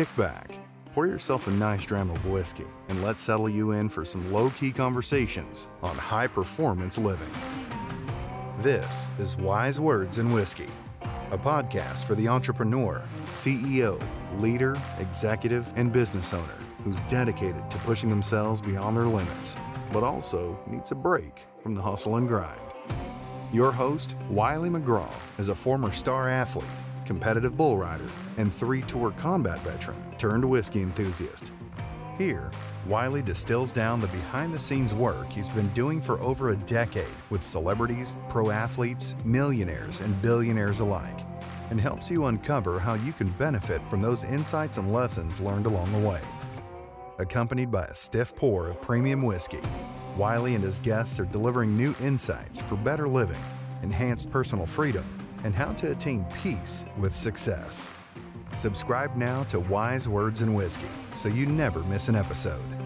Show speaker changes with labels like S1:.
S1: kick back, pour yourself a nice dram of whiskey, and let's settle you in for some low key conversations on high performance living. This is Wise Words and Whisky, a podcast for the entrepreneur, CEO, leader, executive, and business owner who's dedicated to pushing themselves beyond their limits, but also needs a break from the hustle and grind. Your host, Wylie McGraw, is a former star athlete, competitive bull rider, and three tour combat veteran turned whiskey enthusiast. Here, Wylie distills down the behind the scenes work he's been doing for over a decade with celebrities, pro athletes, millionaires, and billionaires alike, and helps you uncover how you can benefit from those insights and lessons learned along the way. Accompanied by a stiff pour of premium whiskey, Wylie and his guests are delivering new insights for better living, enhanced personal freedom, and how to attain peace with success. Subscribe now to Wise Words and Whisky so you never miss an episode.